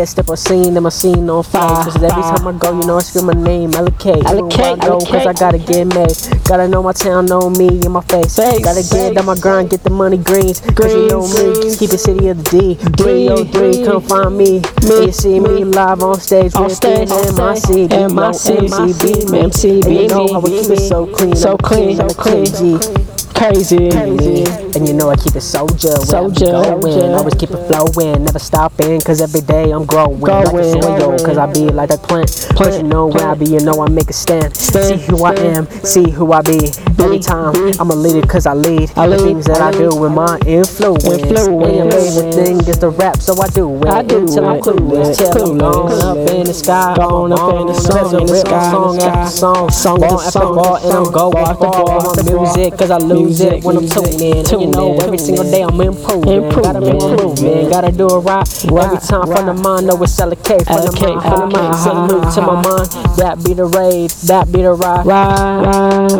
yeah, step on scene, and my scene on fire. Cause every time I go, you know I scream my name, LK. Everywhere I go, cause I gotta get made. Gotta know my town, know me in my face. Face, Gotta get on my grind, get the money greens. Cause you know me, Greens. keep it city of the D. 303, come find me. Me, you see me live on stage On stage, on. MIC. MIC, MCB. MCB, you know how we keep it so clean. So clean, so clean. G. Crazy. Crazy. And you know I keep it soldier. Soldier, Going. Always keep it flowing. Never stopping. Cause every day I'm growing. Like a Growing, soil. Cause I be like that plant. Plus you know where I be. You know I make a stand. See who I am. See who I be. Every time mm-hmm. I'm a leader cause I lead. I the things that I do with my influence. Influence. And favorite thing is the rap. So I do it. I do Until I'm clueless. Till I'm gone up in the sky. Gone up in the song, in the Rip sky, Song after song. Song after song. And I'm going after ball. My music cause I lose When I'm tuning in. And you know every single day I'm improving. Gotta be Improving. improving. Gotta do it right. Every time from the mind, know it's LK. From the mind, from the mind. ah, Salute to my mind. That be the raid. That be the ride. Ride,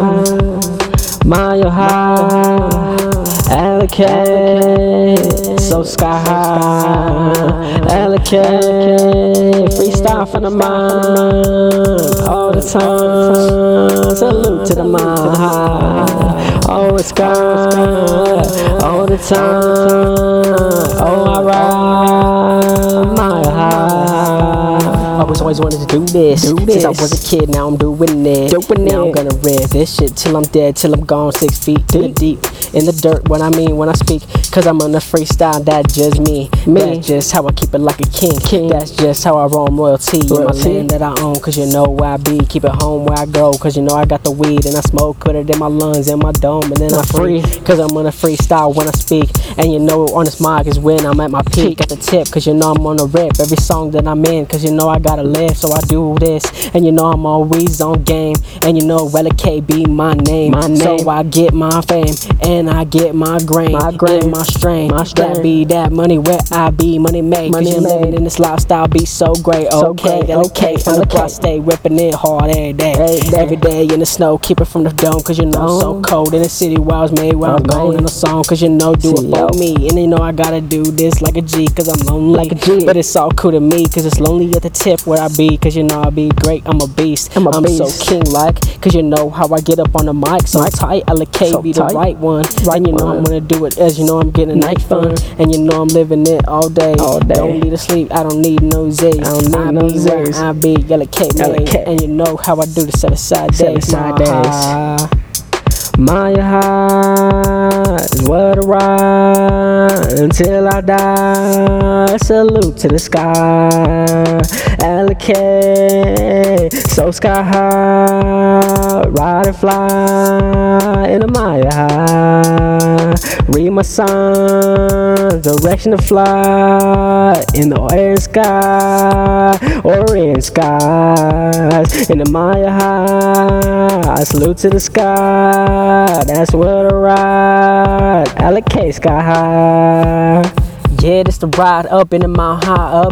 mile high, Alikay, so sky high, Alikay, freestyle from the mind, all the time, salute to the mind high, oh it's God, all the time, oh I ride, my high. I was always wanted to do this. Do Since I this. was a kid, now I'm doing it. Doing now I'm gonna rip this shit till I'm dead, till I'm gone six feet the deep. In the dirt, what I mean when I speak, cause I'm on a freestyle, that's just me. Me. That's just how I keep it like a king. King. That's just how I roam royalty. In my Royalty. land that I own, cause you know where I be. Keep it home where I go, cause you know I got the weed and I smoke, put it in my lungs and my dome, and then I'm free. Cause I'm on a freestyle when I speak. And you know on this mic is when I'm at my peak at the tip. Cause you know I'm on a rip every song that I'm in. Cause you know I gotta live, so I do this. And you know I'm always on game. And you know Rella K be my name. My So. I get my fame and I get my grain. My grain. and my strain. My strain. That be that money where I be. Money made. Money Cause living made. in this lifestyle be so great. So okay, great, okay. okay, From the block, stay whipping it hard every day. Every day. Every day in the snow, keep it from the dome. Cause you know so cold in the city where I was made. Where I'm going in the song. Cause you know do See, it for me. And you know I gotta do this like a G. Cause I'm lonely. Like a G. But it's all cool to me. Cause it's lonely at the tip where I be. Cause you know I be great. I'm a beast. I'm a so beast. king like. Cause you know how I get up on the mic. So tight. LK So be the right one. Right and you know one. I'm gonna do it as you know I'm getting night fun. And you know I'm living it all day. All day. Don't need to sleep. I don't need no Z's. I don't need I no Z's. I be. LK man. LK. And you know how I do the set aside Set days. aside my days. High. Mile high is what I ride until I die. Salute to the sky, Alikay so sky high, ride and fly in a mile high. Read my signs, direction to fly in the and sky, orange skies in the mile high. Salute to the sky, that's what I ride. Alikay sky high. Yeah, this the ride up in the mile high up.